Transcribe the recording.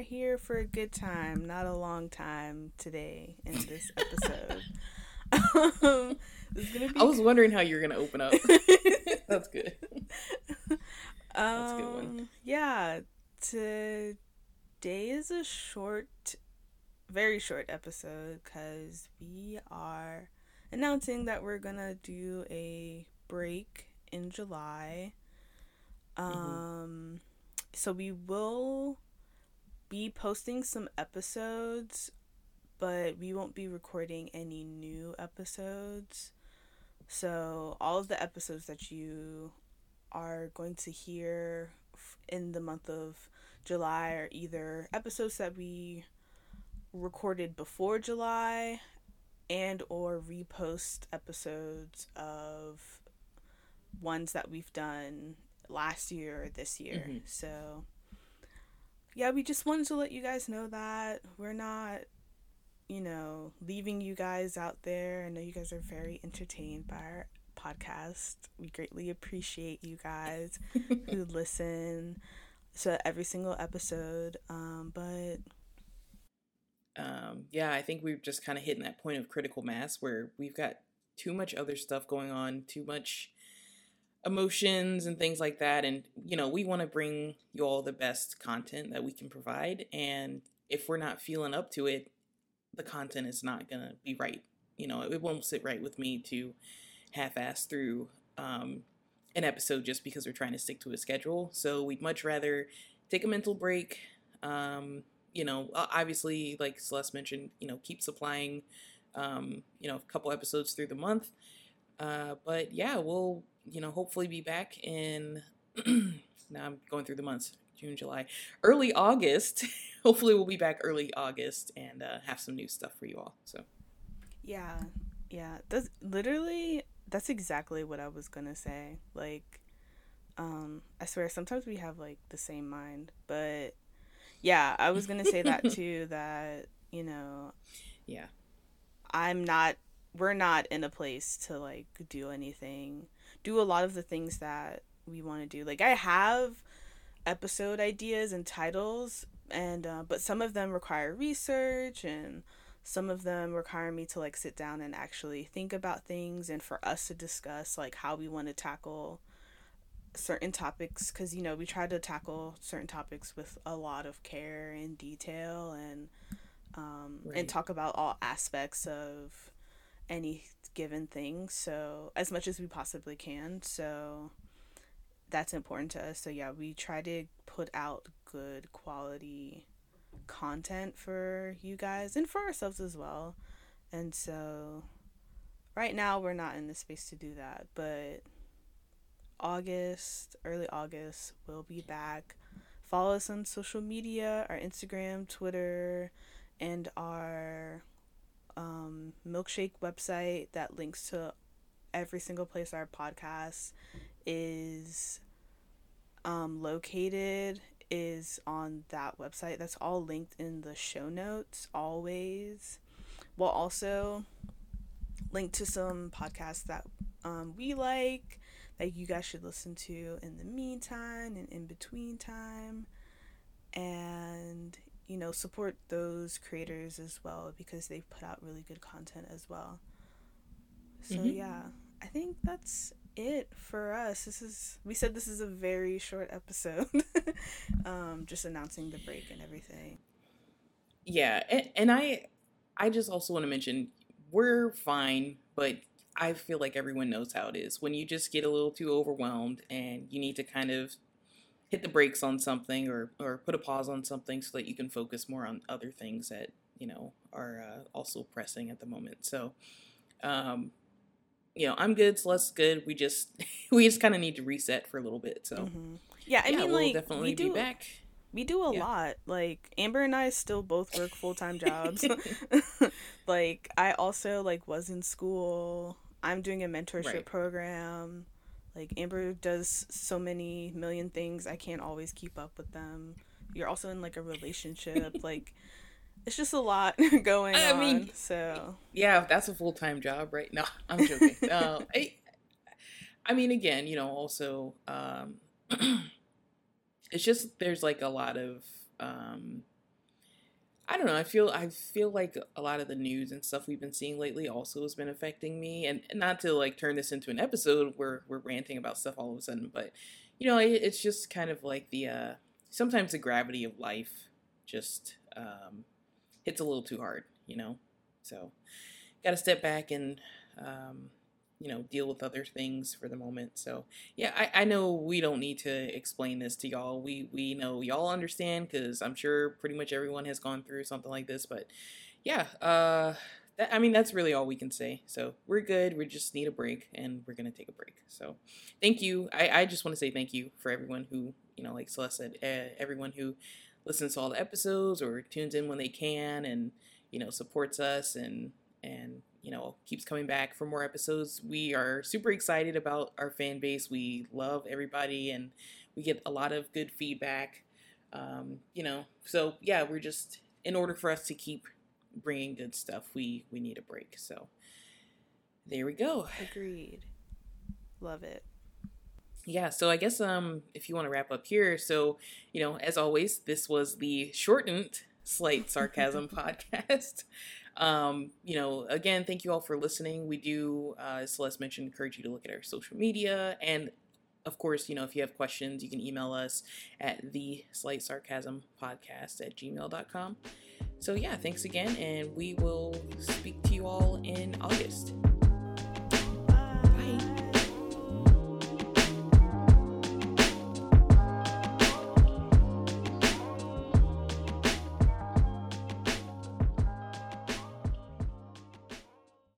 are here for a good time, not a long time today in this episode. um, be... I was wondering how you're gonna open up. That's good. That's a good one. Um, yeah, today is a short, very short episode because we are announcing that we're gonna do a break in July. Mm-hmm. Um, mm-hmm. so we will be posting some episodes, but we won't be recording any new episodes. So all of the episodes that you are going to hear in the month of July are either episodes that we recorded before July and or repost episodes of ones that we've done last year or this year. Mm-hmm. So yeah, we just wanted to let you guys know that we're not you know, leaving you guys out there. I know you guys are very entertained by our podcast. We greatly appreciate you guys who listen to every single episode. Um, but um, yeah, I think we've just kind of hitting that point of critical mass where we've got too much other stuff going on, too much emotions and things like that. And, you know, we want to bring you all the best content that we can provide. And if we're not feeling up to it, the content is not going to be right. You know, it won't sit right with me to half ass through um, an episode just because we're trying to stick to a schedule. So we'd much rather take a mental break. Um, you know, obviously, like Celeste mentioned, you know, keep supplying, um, you know, a couple episodes through the month. Uh, but yeah, we'll, you know, hopefully be back in. now I'm going through the months June, July, early August. hopefully, we'll be back early August and uh, have some new stuff for you all. So, yeah, yeah, that's literally that's exactly what I was gonna say. Like, um, I swear sometimes we have like the same mind, but yeah, I was gonna say that too. That you know, yeah, I'm not. We're not in a place to like do anything, do a lot of the things that we want to do. Like I have episode ideas and titles, and uh, but some of them require research and some of them require me to like sit down and actually think about things and for us to discuss like how we want to tackle certain topics because you know we try to tackle certain topics with a lot of care and detail and um, right. and talk about all aspects of any given thing so as much as we possibly can so that's important to us so yeah we try to put out good quality content for you guys and for ourselves as well. And so right now we're not in the space to do that, but August, early August, we'll be back. Follow us on social media, our Instagram, Twitter, and our um, milkshake website that links to every single place our podcast is um, located is on that website. That's all linked in the show notes always. We'll also link to some podcasts that um, we like that you guys should listen to in the meantime and in between time. And, you know, support those creators as well because they put out really good content as well. So, mm-hmm. yeah, I think that's it for us. This is we said this is a very short episode. um, just announcing the break and everything. Yeah, and, and I I just also want to mention we're fine, but I feel like everyone knows how it is when you just get a little too overwhelmed and you need to kind of hit the brakes on something or or put a pause on something so that you can focus more on other things that you know are uh, also pressing at the moment. So um, you know, I'm good, Celeste's good. We just we just kind of need to reset for a little bit. So mm-hmm. yeah, I yeah, mean, we'll like definitely we do, be back. We do a yeah. lot. Like Amber and I still both work full time jobs. like I also like was in school. I'm doing a mentorship right. program. Like Amber does so many million things. I can't always keep up with them. You're also in like a relationship. like it's just a lot going I on. mean, so yeah, that's a full time job, right? No, I'm joking. no, I, I mean, again, you know, also, um, it's just there's like a lot of um, I don't know. I feel I feel like a lot of the news and stuff we've been seeing lately also has been affecting me. And not to like turn this into an episode where we're ranting about stuff all of a sudden, but you know, it, it's just kind of like the uh, sometimes the gravity of life just um, hits a little too hard, you know. So, got to step back and um, you know deal with other things for the moment. So yeah i, I know we don't need to explain this to y'all. We we know y'all understand because i'm sure pretty much everyone has gone through something like this but yeah uh that, i mean that's really all we can say. So we're good. We just need a break and we're gonna take a break. So thank you. I, I just want to say thank you for everyone who you know like celeste said uh, everyone who listens to all the episodes or tunes in when they can and you know supports us and and you know, keeps coming back for more episodes. We are super excited about our fan base. We love everybody and we get a lot of good feedback. Um, you know, so yeah, we're just in order for us to keep bringing good stuff, we we need a break. So there we go. Agreed. Love it. Yeah, so I guess um if you want to wrap up here, so you know, as always, this was the shortened slight sarcasm podcast. Um, you know, again, thank you all for listening. We do, uh, as Celeste mentioned, encourage you to look at our social media. And of course, you know, if you have questions, you can email us at the slight sarcasm podcast at gmail.com. So, yeah, thanks again. And we will speak to you all in August.